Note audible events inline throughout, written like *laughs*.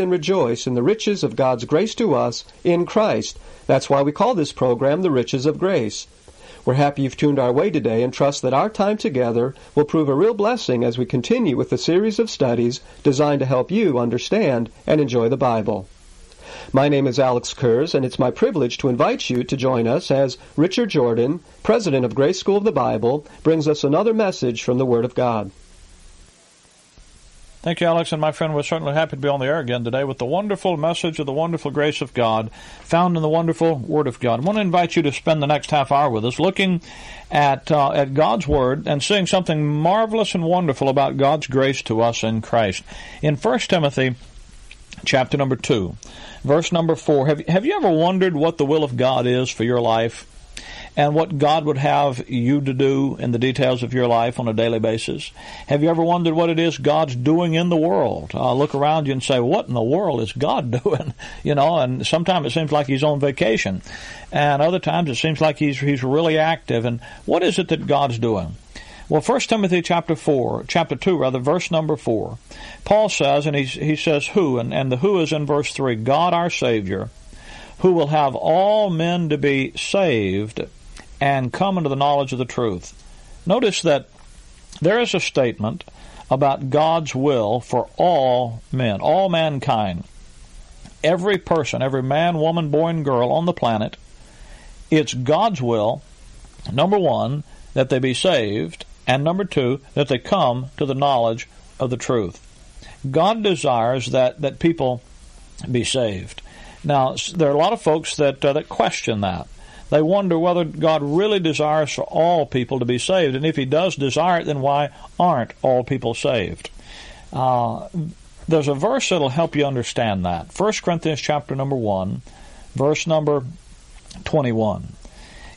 And rejoice in the riches of God's grace to us in Christ. That's why we call this program The Riches of Grace. We're happy you've tuned our way today and trust that our time together will prove a real blessing as we continue with the series of studies designed to help you understand and enjoy the Bible. My name is Alex Kurz, and it's my privilege to invite you to join us as Richard Jordan, president of Grace School of the Bible, brings us another message from the Word of God. Thank you, Alex. And my friend, we're certainly happy to be on the air again today with the wonderful message of the wonderful grace of God found in the wonderful Word of God. I want to invite you to spend the next half hour with us looking at, uh, at God's Word and seeing something marvelous and wonderful about God's grace to us in Christ. In 1 Timothy chapter number 2, verse number 4, have, have you ever wondered what the will of God is for your life? And what God would have you to do in the details of your life on a daily basis? Have you ever wondered what it is God's doing in the world? Uh, look around you and say, what in the world is God *laughs* doing? You know, and sometimes it seems like he's on vacation, and other times it seems like he's he's really active. And what is it that God's doing? Well, 1 Timothy chapter 4, chapter 2 rather, verse number 4, Paul says, and he, he says who, and, and the who is in verse 3, God our Savior, who will have all men to be saved and come into the knowledge of the truth. Notice that there is a statement about God's will for all men, all mankind. Every person, every man, woman, boy, and girl on the planet, it's God's will, number one, that they be saved, and number two, that they come to the knowledge of the truth. God desires that, that people be saved. Now, there are a lot of folks that, uh, that question that. They wonder whether God really desires for all people to be saved. And if He does desire it, then why aren't all people saved? Uh, there's a verse that'll help you understand that. 1 Corinthians chapter number 1, verse number 21.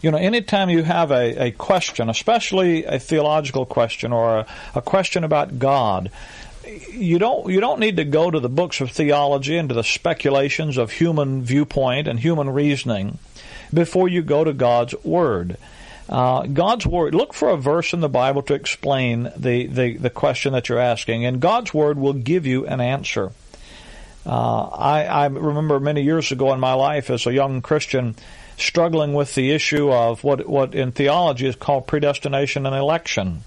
You know, anytime you have a, a question, especially a theological question or a, a question about God, you don't you don't need to go to the books of theology and to the speculations of human viewpoint and human reasoning before you go to God's Word. Uh, God's Word, look for a verse in the Bible to explain the, the, the question that you're asking, and God's Word will give you an answer. Uh, I, I remember many years ago in my life as a young Christian struggling with the issue of what, what in theology is called predestination and election.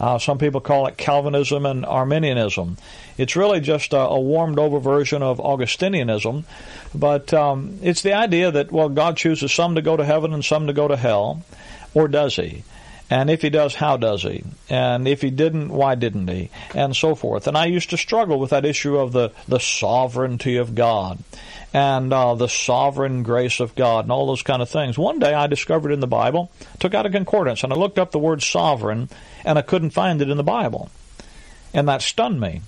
Uh, some people call it Calvinism and Arminianism. It's really just a, a warmed over version of Augustinianism, but um, it's the idea that, well, God chooses some to go to heaven and some to go to hell, or does He? And if he does, how does he? And if he didn't, why didn't he? And so forth. And I used to struggle with that issue of the, the sovereignty of God and uh, the sovereign grace of God and all those kind of things. One day I discovered in the Bible, took out a concordance, and I looked up the word sovereign, and I couldn't find it in the Bible. And that stunned me.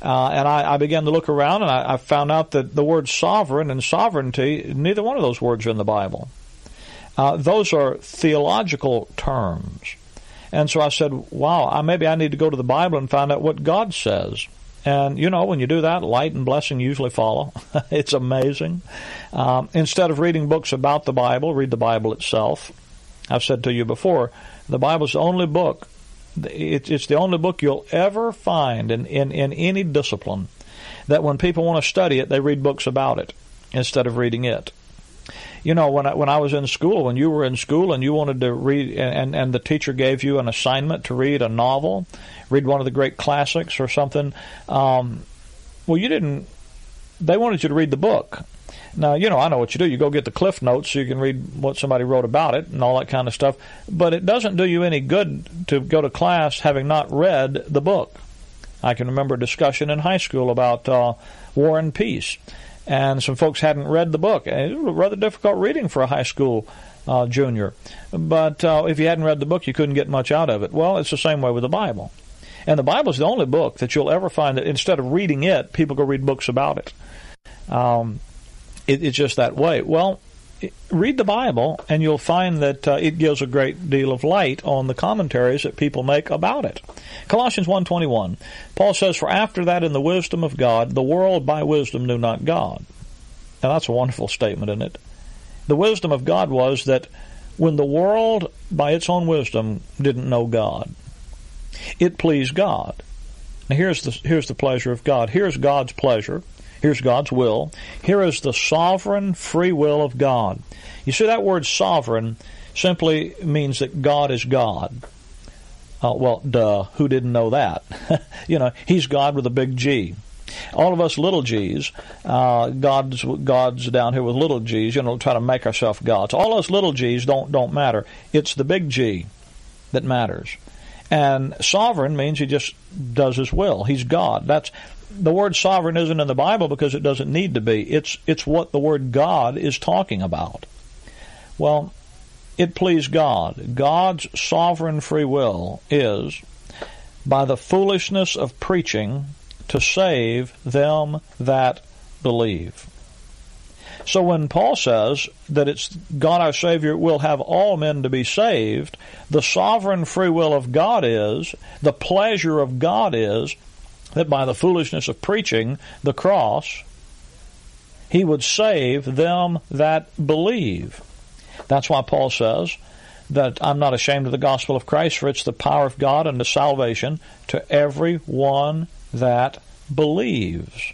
Uh, and I, I, began to look around and I, I, found out that the word sovereign and sovereignty, neither one of those words are in the Bible. Uh, those are theological terms. And so I said, wow, maybe I need to go to the Bible and find out what God says. And, you know, when you do that, light and blessing usually follow. *laughs* it's amazing. Um, instead of reading books about the Bible, read the Bible itself. I've said to you before, the Bible is the only book it's the only book you'll ever find in, in, in any discipline that when people want to study it, they read books about it instead of reading it. You know, when I, when I was in school, when you were in school and you wanted to read, and, and the teacher gave you an assignment to read a novel, read one of the great classics or something, um, well, you didn't, they wanted you to read the book. Now, you know, I know what you do. You go get the cliff notes so you can read what somebody wrote about it and all that kind of stuff. But it doesn't do you any good to go to class having not read the book. I can remember a discussion in high school about uh, War and Peace, and some folks hadn't read the book. It was rather difficult reading for a high school uh, junior. But uh, if you hadn't read the book, you couldn't get much out of it. Well, it's the same way with the Bible. And the Bible is the only book that you'll ever find that instead of reading it, people go read books about it. Um, it it's just that way. Well, read the Bible, and you'll find that uh, it gives a great deal of light on the commentaries that people make about it. Colossians 1.21, Paul says, For after that in the wisdom of God, the world by wisdom knew not God. Now that's a wonderful statement, isn't it? The wisdom of God was that when the world, by its own wisdom, didn't know God, it pleased God. Now here's the, here's the pleasure of God. Here's God's pleasure. Here's God's will. Here is the sovereign free will of God. You see, that word sovereign simply means that God is God. Uh, well, duh, who didn't know that? *laughs* you know, He's God with a big G. All of us little G's, uh, God's God's down here with little G's. You know, try to make ourselves gods. All us little G's don't don't matter. It's the big G that matters. And sovereign means he just does his will. He's God. That's the word sovereign isn't in the Bible because it doesn't need to be. It's it's what the word God is talking about. Well, it pleased God. God's sovereign free will is by the foolishness of preaching to save them that believe. So when Paul says that it's God our Savior will have all men to be saved, the sovereign free will of God is, the pleasure of God is that by the foolishness of preaching the cross, he would save them that believe. That's why Paul says that I'm not ashamed of the gospel of Christ, for it's the power of God unto salvation to every one that believes.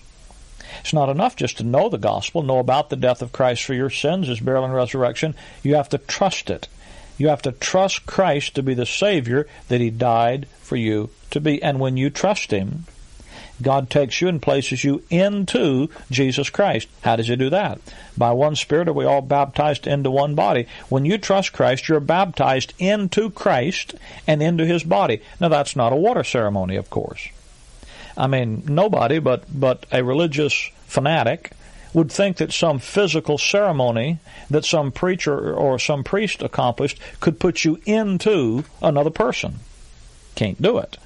It's not enough just to know the gospel, know about the death of Christ for your sins, his burial and resurrection. You have to trust it. You have to trust Christ to be the Savior that he died for you to be. And when you trust him, God takes you and places you into Jesus Christ. How does He do that? By one Spirit are we all baptized into one body. When you trust Christ, you're baptized into Christ and into His body. Now that's not a water ceremony, of course. I mean, nobody but, but a religious fanatic would think that some physical ceremony that some preacher or some priest accomplished could put you into another person. Can't do it.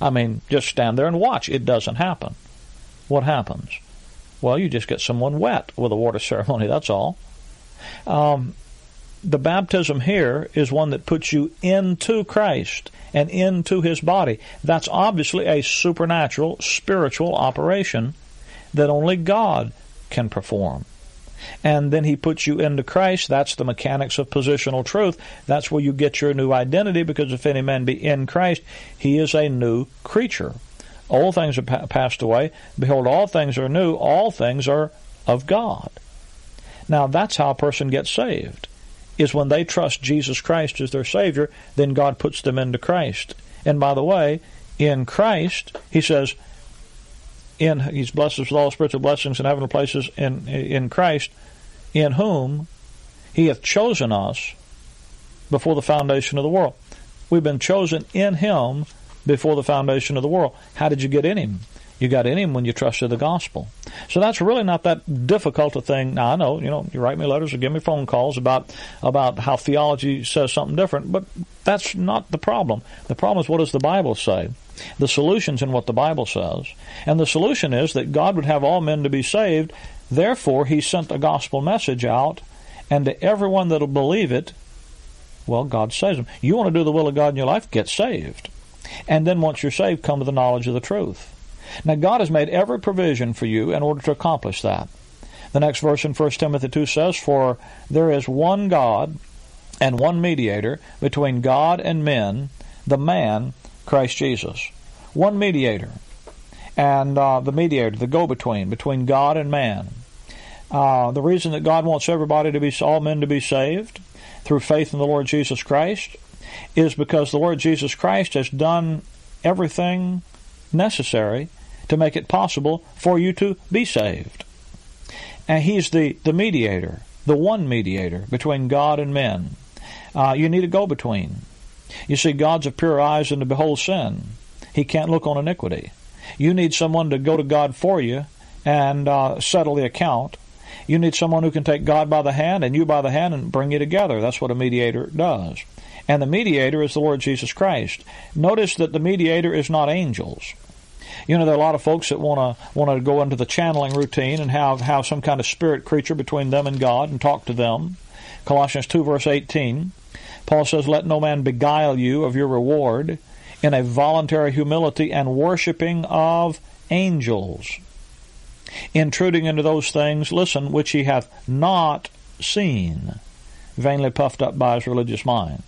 I mean, just stand there and watch. It doesn't happen. What happens? Well, you just get someone wet with a water *laughs* ceremony, that's all. Um, the baptism here is one that puts you into Christ and into His body. That's obviously a supernatural, spiritual operation that only God can perform and then he puts you into Christ. That's the mechanics of positional truth. That's where you get your new identity because if any man be in Christ, he is a new creature. Old things are pa- passed away. Behold, all things are new. All things are of God. Now, that's how a person gets saved, is when they trust Jesus Christ as their Savior, then God puts them into Christ. And by the way, in Christ, he says, in He's blessed us with all spiritual blessings in heavenly places in in Christ, in whom He hath chosen us before the foundation of the world. We've been chosen in Him before the foundation of the world. How did you get in Him? You got in Him when you trusted the gospel. So that's really not that difficult a thing. Now I know, you know, you write me letters or give me phone calls about about how theology says something different, but that's not the problem. The problem is what does the Bible say? The solution's in what the Bible says. And the solution is that God would have all men to be saved. Therefore, He sent a gospel message out, and to everyone that'll believe it, well, God saves them. You want to do the will of God in your life? Get saved. And then once you're saved, come to the knowledge of the truth. Now, God has made every provision for you in order to accomplish that. The next verse in 1 Timothy 2 says, For there is one God and one mediator between God and men, the man, Christ Jesus. One mediator. And uh, the mediator, the go between, between God and man. Uh, the reason that God wants everybody to be, all men to be saved through faith in the Lord Jesus Christ is because the Lord Jesus Christ has done everything necessary to make it possible for you to be saved. And He's the, the mediator, the one mediator between God and men. Uh, you need a go between. You see, God's of pure eyes and to behold sin. He can't look on iniquity. You need someone to go to God for you and uh, settle the account. You need someone who can take God by the hand and you by the hand and bring you together. That's what a mediator does. And the mediator is the Lord Jesus Christ. Notice that the mediator is not angels. You know, there are a lot of folks that want to want to go into the channeling routine and have, have some kind of spirit creature between them and God and talk to them. Colossians 2 verse 18. Paul says, Let no man beguile you of your reward in a voluntary humility and worshiping of angels, intruding into those things, listen, which he hath not seen, vainly puffed up by his religious mind.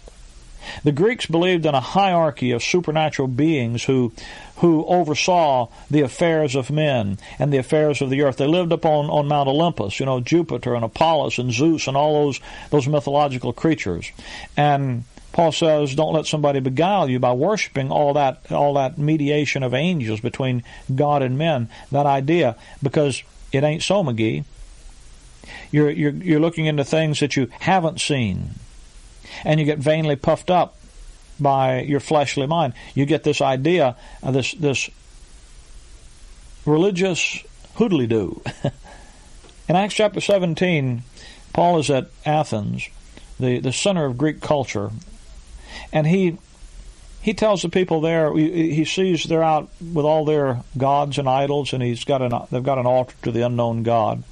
The Greeks believed in a hierarchy of supernatural beings who who oversaw the affairs of men and the affairs of the earth. They lived upon on Mount Olympus, you know, Jupiter and Apollos and Zeus and all those those mythological creatures. And Paul says, don't let somebody beguile you by worshiping all that all that mediation of angels between God and men. That idea, because it ain't so, McGee. You're you're you're looking into things that you haven't seen, and you get vainly puffed up by your fleshly mind. You get this idea of this this religious hoodly doo. *laughs* In Acts chapter 17, Paul is at Athens, the, the center of Greek culture, and he he tells the people there he sees they're out with all their gods and idols and he's got an they've got an altar to the unknown god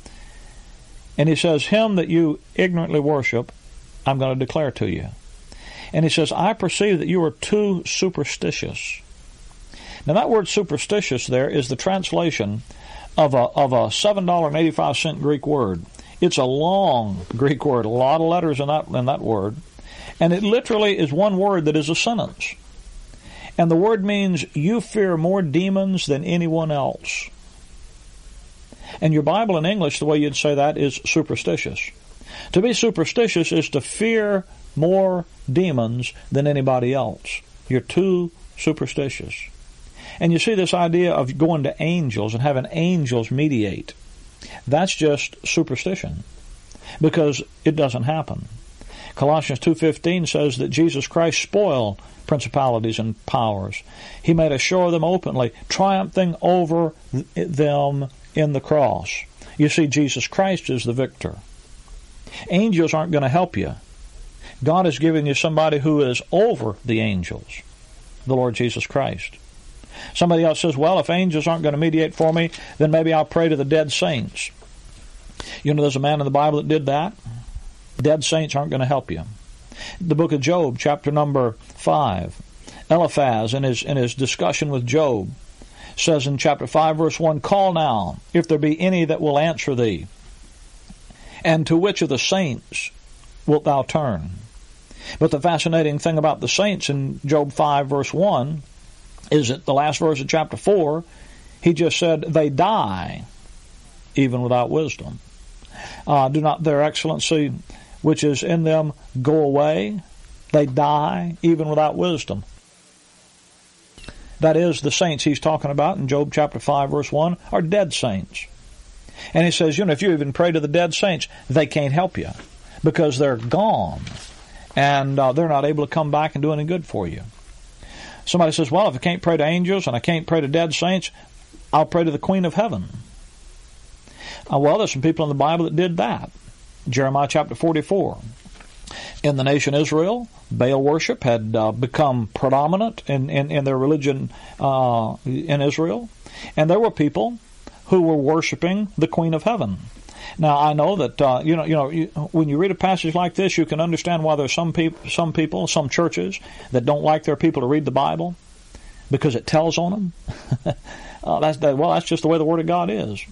and he says him that you ignorantly worship i'm going to declare to you and he says i perceive that you are too superstitious now that word superstitious there is the translation of a of a seven dollar and eighty five cent greek word it's a long greek word a lot of letters in that in that word and it literally is one word that is a sentence. And the word means you fear more demons than anyone else. And your Bible in English, the way you'd say that is superstitious. To be superstitious is to fear more demons than anybody else. You're too superstitious. And you see this idea of going to angels and having angels mediate. That's just superstition because it doesn't happen. Colossians 2.15 says that Jesus Christ spoiled principalities and powers. He made a show of them openly, triumphing over them in the cross. You see, Jesus Christ is the victor. Angels aren't going to help you. God has given you somebody who is over the angels, the Lord Jesus Christ. Somebody else says, well, if angels aren't going to mediate for me, then maybe I'll pray to the dead saints. You know, there's a man in the Bible that did that. Dead saints aren't going to help you. The book of Job, chapter number 5, Eliphaz, in his, in his discussion with Job, says in chapter 5, verse 1 Call now, if there be any that will answer thee. And to which of the saints wilt thou turn? But the fascinating thing about the saints in Job 5, verse 1, is that the last verse of chapter 4, he just said, They die even without wisdom. Uh, do not their excellency which is in them go away. They die even without wisdom. That is, the saints he's talking about in Job chapter 5, verse 1, are dead saints. And he says, you know, if you even pray to the dead saints, they can't help you because they're gone and uh, they're not able to come back and do any good for you. Somebody says, well, if I can't pray to angels and I can't pray to dead saints, I'll pray to the Queen of Heaven. Uh, well, there's some people in the Bible that did that. Jeremiah chapter 44. In the nation Israel, Baal worship had uh, become predominant in, in, in their religion uh, in Israel, and there were people who were worshiping the Queen of Heaven. Now I know that uh, you know you know you, when you read a passage like this, you can understand why there's some people, some people, some churches that don't like their people to read the Bible because it tells on them. *laughs* uh, that's that, well, that's just the way the Word of God is.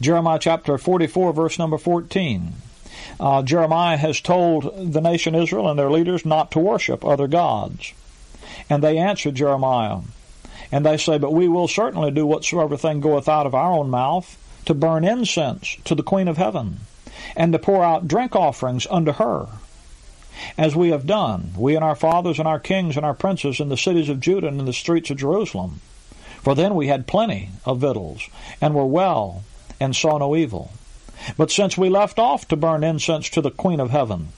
Jeremiah chapter 44, verse number 14. Uh, Jeremiah has told the nation Israel and their leaders not to worship other gods. And they answered Jeremiah. And they say, But we will certainly do whatsoever thing goeth out of our own mouth, to burn incense to the Queen of Heaven, and to pour out drink offerings unto her. As we have done, we and our fathers and our kings and our princes in the cities of Judah and in the streets of Jerusalem. For then we had plenty of victuals, and were well, and saw no evil. But since we left off to burn incense to the Queen of Heaven,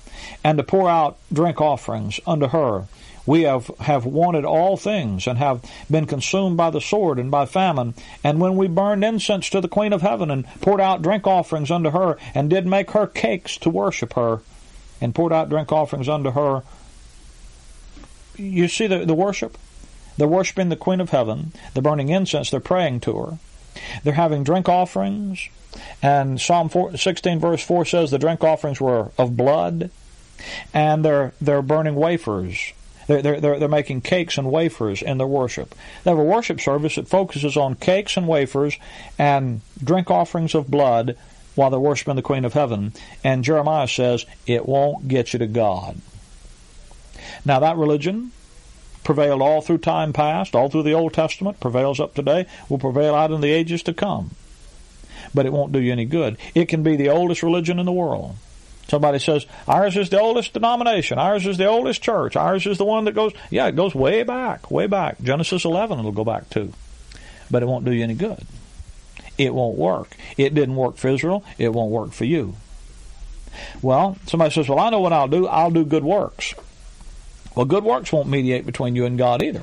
and to pour out drink offerings unto her, we have, have wanted all things, and have been consumed by the sword and by famine. And when we burned incense to the Queen of Heaven, and poured out drink offerings unto her, and did make her cakes to worship her, and poured out drink offerings unto her, you see the, the worship? They're worshiping the Queen of Heaven. They're burning incense. They're praying to her. They're having drink offerings. And Psalm 4, 16 verse 4 says the drink offerings were of blood. And they're, they're burning wafers. They're, they're, they're, they're making cakes and wafers in their worship. They have a worship service that focuses on cakes and wafers and drink offerings of blood while they're worshiping the Queen of Heaven. And Jeremiah says it won't get you to God. Now that religion prevailed all through time past, all through the Old Testament, prevails up today, will prevail out in the ages to come. But it won't do you any good. It can be the oldest religion in the world. Somebody says, ours is the oldest denomination. Ours is the oldest church. Ours is the one that goes, yeah, it goes way back, way back. Genesis 11 it'll go back to. But it won't do you any good. It won't work. It didn't work for Israel. It won't work for you. Well, somebody says, well, I know what I'll do. I'll do good works. Well, good works won't mediate between you and God either.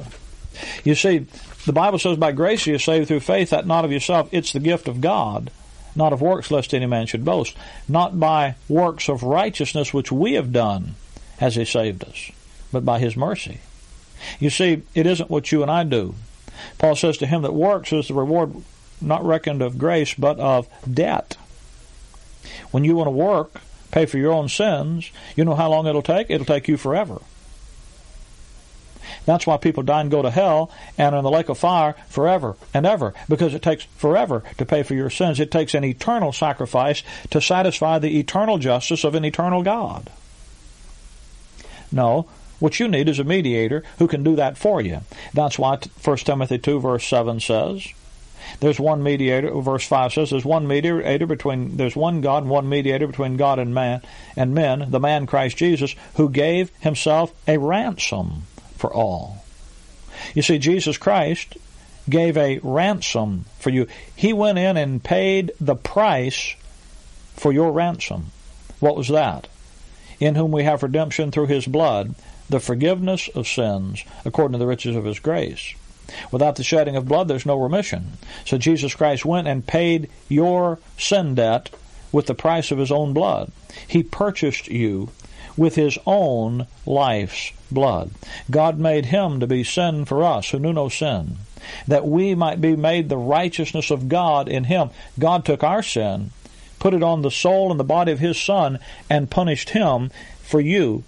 You see, the Bible says, by grace you are saved through faith, that not of yourself, it's the gift of God, not of works, lest any man should boast. Not by works of righteousness which we have done has he saved us, but by his mercy. You see, it isn't what you and I do. Paul says to him that works is the reward not reckoned of grace, but of debt. When you want to work, pay for your own sins, you know how long it'll take? It'll take you forever. That's why people die and go to hell and in the lake of fire forever and ever, because it takes forever to pay for your sins. It takes an eternal sacrifice to satisfy the eternal justice of an eternal God. No, what you need is a mediator who can do that for you. That's why 1 Timothy 2 verse 7 says, there's one mediator, verse 5 says, there's one mediator between, there's one God and one mediator between God and man, and men, the man Christ Jesus, who gave himself a ransom for all. You see, Jesus Christ gave a ransom for you. He went in and paid the price for your ransom. What was that? In whom we have redemption through his blood, the forgiveness of sins, according to the riches of his grace. Without the shedding of blood, there's no remission. So Jesus Christ went and paid your sin debt with the price of his own blood. He purchased you with his own life's blood. God made him to be sin for us who knew no sin, that we might be made the righteousness of God in him. God took our sin, put it on the soul and the body of his son, and punished him for you.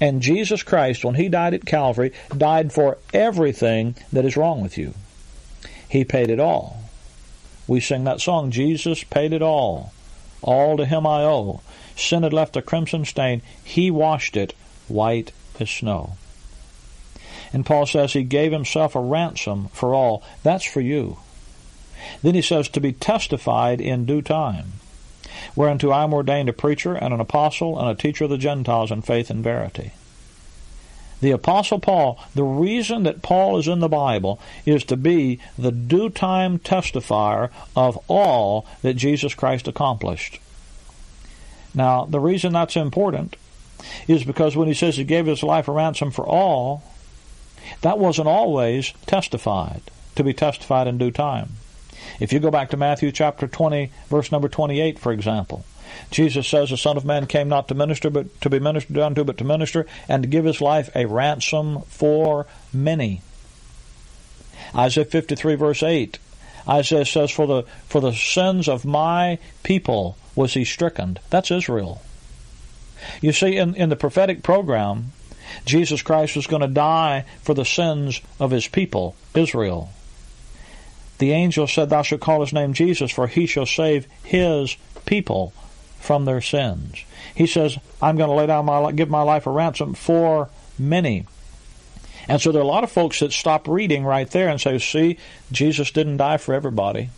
And Jesus Christ, when he died at Calvary, died for everything that is wrong with you. He paid it all. We sing that song, Jesus paid it all. All to him I owe. Sin had left a crimson stain. He washed it white as snow. And Paul says he gave himself a ransom for all. That's for you. Then he says to be testified in due time. Whereunto I am ordained a preacher and an apostle and a teacher of the Gentiles in faith and verity. The Apostle Paul, the reason that Paul is in the Bible is to be the due time testifier of all that Jesus Christ accomplished. Now, the reason that's important is because when he says he gave his life a ransom for all, that wasn't always testified, to be testified in due time. If you go back to Matthew chapter 20, verse number 28, for example, Jesus says the Son of Man came not to minister, but to be ministered unto, but to minister, and to give his life a ransom for many. Isaiah 53, verse 8, Isaiah says, For the for the sins of my people was he stricken. That's Israel. You see, in, in the prophetic program, Jesus Christ was going to die for the sins of his people, Israel. The angel said, Thou shalt call his name Jesus, for he shall save his people from their sins. He says, I'm going to lay down my give my life a ransom for many. And so there are a lot of folks that stop reading right there and say, see, Jesus didn't die for everybody.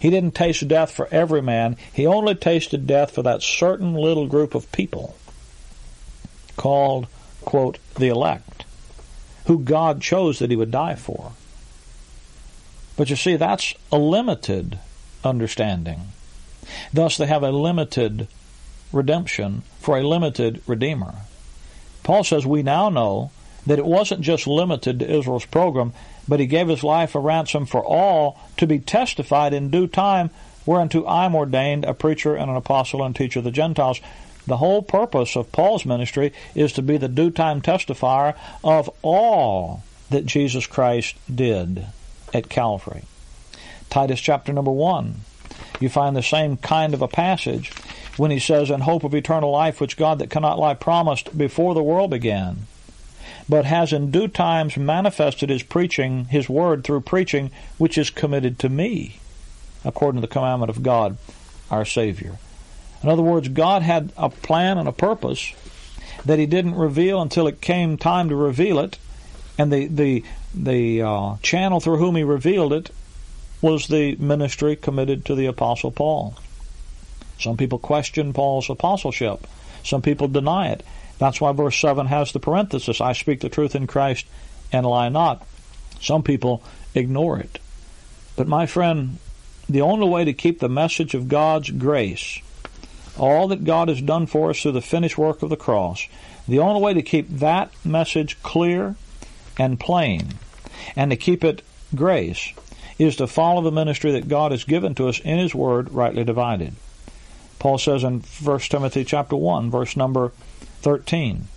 He didn't taste death for every man. He only tasted death for that certain little group of people called, quote, the elect, who God chose that he would die for. But you see, that's a limited understanding. Thus, they have a limited redemption for a limited Redeemer. Paul says we now know that it wasn't just limited to Israel's program, but he gave his life a ransom for all to be testified in due time, whereunto I am ordained a preacher and an apostle and teacher of the Gentiles. The whole purpose of Paul's ministry is to be the due time testifier of all that Jesus Christ did at Calvary. Titus chapter number 1. You find the same kind of a passage when he says, In hope of eternal life, which God that cannot lie promised before the world began, but has in due times manifested his preaching, his word through preaching, which is committed to me, according to the commandment of God, our Savior. In other words, God had a plan and a purpose that he didn't reveal until it came time to reveal it, and the the the uh, channel through whom he revealed it was the ministry committed to the Apostle Paul. Some people question Paul's apostleship. Some people deny it. That's why verse 7 has the parenthesis I speak the truth in Christ and lie not. Some people ignore it. But my friend, the only way to keep the message of God's grace, all that God has done for us through the finished work of the cross, the only way to keep that message clear and plain and to keep it grace is to follow the ministry that God has given to us in His Word, rightly divided. Paul says in 1 Timothy chapter 1, verse number 13,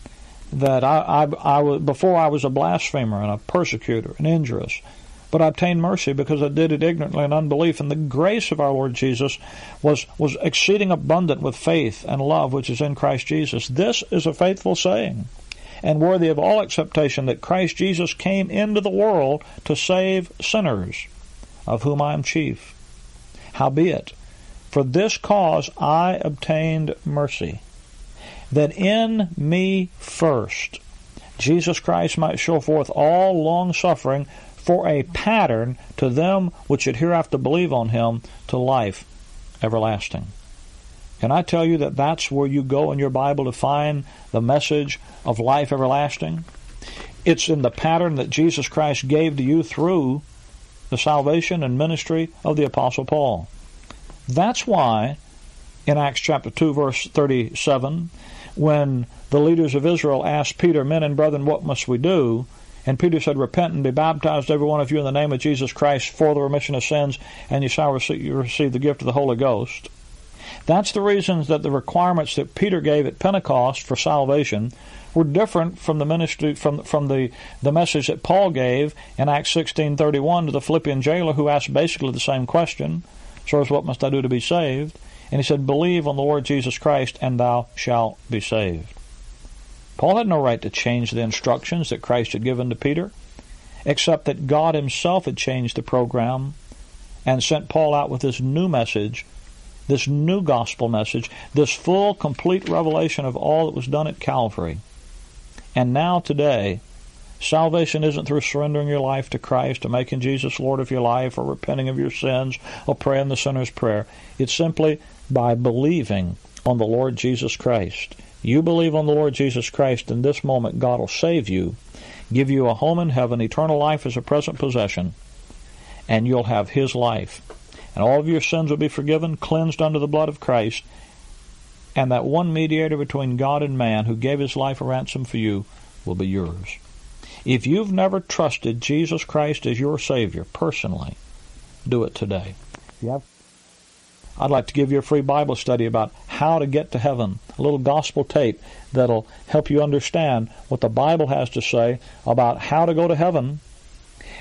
that I, I, I was, before I was a blasphemer and a persecutor and injurious, but I obtained mercy because I did it ignorantly and unbelief. And the grace of our Lord Jesus was, was exceeding abundant with faith and love which is in Christ Jesus. This is a faithful saying and worthy of all acceptation that Christ Jesus came into the world to save sinners of whom I am chief. Howbeit, for this cause I obtained mercy, that in me first Jesus Christ might show forth all long suffering for a pattern to them which should hereafter believe on him to life everlasting. Can I tell you that that's where you go in your Bible to find the message of life everlasting? It's in the pattern that Jesus Christ gave to you through the salvation and ministry of the Apostle Paul. That's why in Acts chapter 2, verse 37, when the leaders of Israel asked Peter, Men and brethren, what must we do? And Peter said, Repent and be baptized, every one of you, in the name of Jesus Christ for the remission of sins, and you shall receive the gift of the Holy Ghost. That's the reasons that the requirements that Peter gave at Pentecost for salvation were different from the ministry from from the the message that Paul gave in Acts 16:31 to the Philippian jailer who asked basically the same question, "Sirs, what must I do to be saved?" And he said, "Believe on the Lord Jesus Christ, and thou shalt be saved." Paul had no right to change the instructions that Christ had given to Peter, except that God Himself had changed the program and sent Paul out with this new message this new gospel message, this full, complete revelation of all that was done at Calvary. And now, today, salvation isn't through surrendering your life to Christ or making Jesus Lord of your life or repenting of your sins or praying the sinner's prayer. It's simply by believing on the Lord Jesus Christ. You believe on the Lord Jesus Christ, in this moment, God will save you, give you a home in heaven, eternal life as a present possession, and you'll have His life. And all of your sins will be forgiven, cleansed under the blood of Christ, and that one mediator between God and man who gave his life a ransom for you will be yours. If you've never trusted Jesus Christ as your Savior personally, do it today. Yep. I'd like to give you a free Bible study about how to get to heaven, a little gospel tape that'll help you understand what the Bible has to say about how to go to heaven,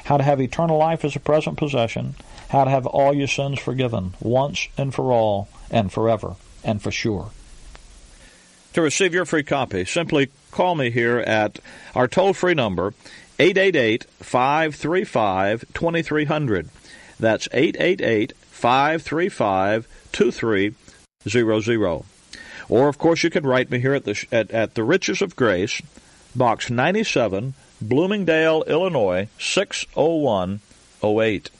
how to have eternal life as a present possession, how to have all your sins forgiven once and for all and forever and for sure. To receive your free copy, simply call me here at our toll free number, 888 535 2300. That's 888 535 2300. Or, of course, you can write me here at the, at, at the Riches of Grace, Box 97, Bloomingdale, Illinois 60108.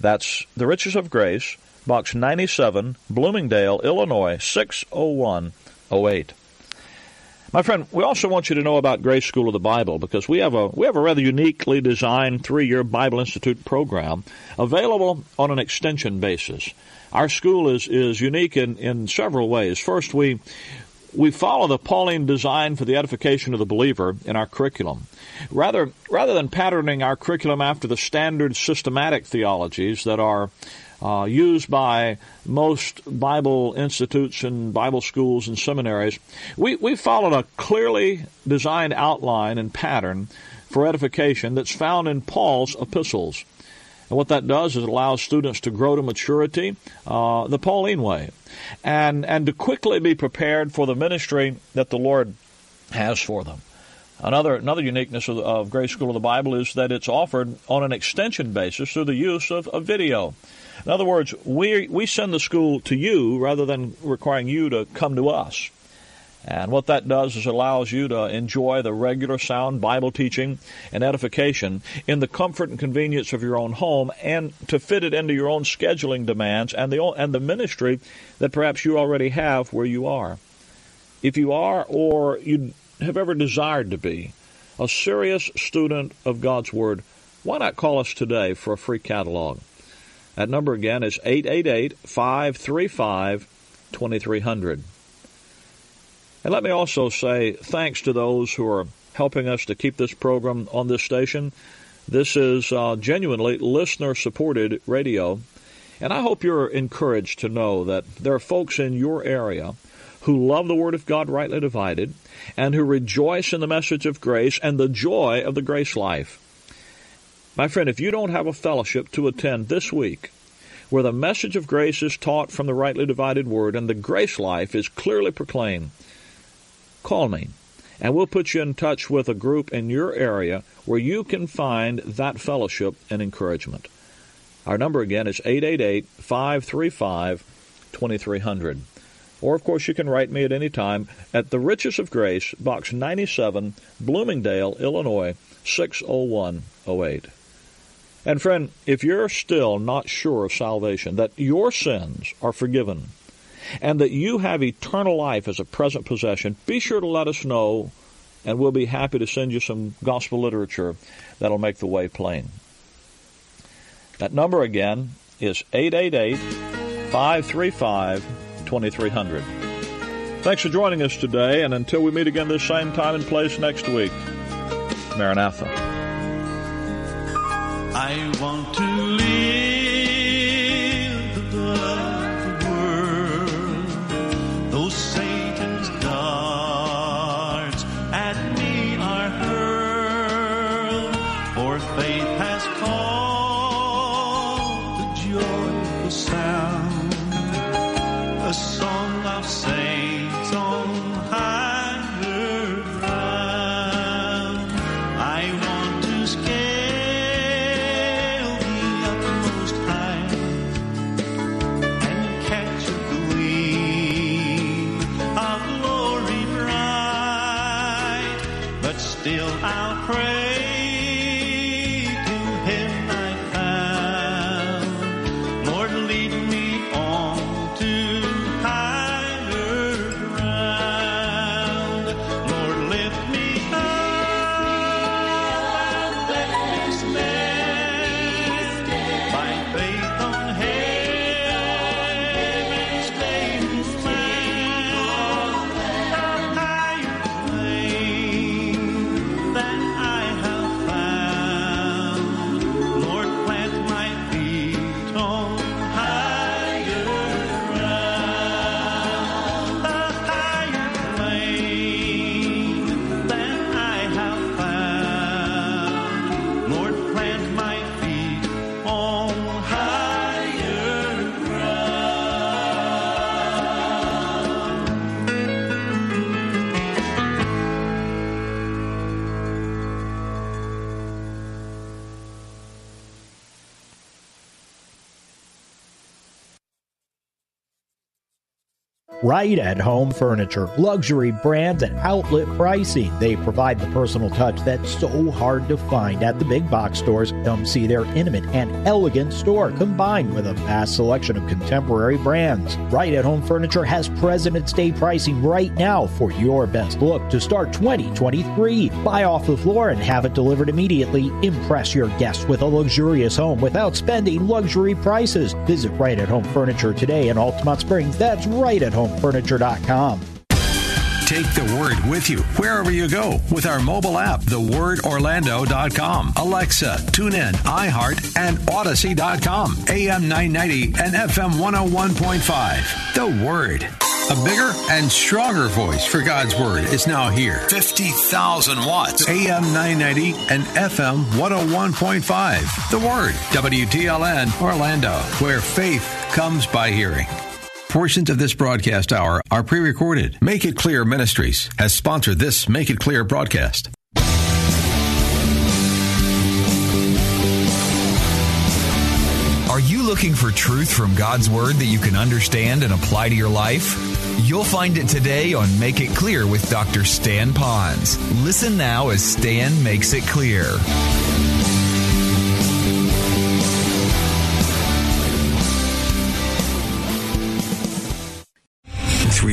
That's the Riches of Grace, Box 97, Bloomingdale, Illinois 60108. My friend, we also want you to know about Grace School of the Bible because we have a we have a rather uniquely designed three-year Bible Institute program available on an extension basis. Our school is is unique in, in several ways. First, we we follow the Pauline design for the edification of the believer in our curriculum. Rather rather than patterning our curriculum after the standard systematic theologies that are uh, used by most Bible institutes and Bible schools and seminaries. We, we followed a clearly designed outline and pattern for edification that's found in Paul's epistles. And what that does is it allows students to grow to maturity uh, the Pauline way and, and to quickly be prepared for the ministry that the Lord has for them. Another another uniqueness of, of Grace School of the Bible is that it's offered on an extension basis through the use of, of video. In other words, we we send the school to you rather than requiring you to come to us. And what that does is allows you to enjoy the regular sound Bible teaching and edification in the comfort and convenience of your own home and to fit it into your own scheduling demands and the and the ministry that perhaps you already have where you are. If you are or you have ever desired to be a serious student of God's Word, why not call us today for a free catalog? That number again is 888 535 2300. And let me also say thanks to those who are helping us to keep this program on this station. This is uh, genuinely listener supported radio. And I hope you're encouraged to know that there are folks in your area who love the Word of God rightly divided and who rejoice in the message of grace and the joy of the grace life. My friend, if you don't have a fellowship to attend this week where the message of grace is taught from the rightly divided Word and the grace life is clearly proclaimed, call me and we'll put you in touch with a group in your area where you can find that fellowship and encouragement. Our number again is 888 535 2300. Or, of course, you can write me at any time at The Riches of Grace, Box 97, Bloomingdale, Illinois, 60108. And, friend, if you're still not sure of salvation, that your sins are forgiven, and that you have eternal life as a present possession, be sure to let us know, and we'll be happy to send you some gospel literature that'll make the way plain. That number again is 888 535 2300. Thanks for joining us today, and until we meet again this same time and place next week, Maranatha. I want to live Right at Home Furniture, luxury brands at outlet pricing. They provide the personal touch that's so hard to find at the big box stores. Come see their intimate and elegant store combined with a vast selection of contemporary brands. Right at Home Furniture has President's Day pricing right now for your best look to start 2023. Buy off the floor and have it delivered immediately. Impress your guests with a luxurious home without spending luxury prices. Visit Right at Home Furniture today in Altamonte Springs. That's right at homefurniture.com. Take the word with you wherever you go with our mobile app, thewordorlando.com, Alexa, TuneIn, iHeart, and Audacy.com, AM 990 and FM 101.5. The Word. A bigger and stronger voice for God's Word is now here. 50,000 watts. AM 990 and FM 101.5. The Word. WTLN Orlando, where faith comes by hearing. Portions of this broadcast hour are pre recorded. Make It Clear Ministries has sponsored this Make It Clear broadcast. Are you looking for truth from God's Word that you can understand and apply to your life? You'll find it today on Make It Clear with Dr. Stan Ponz. Listen now as Stan makes it clear.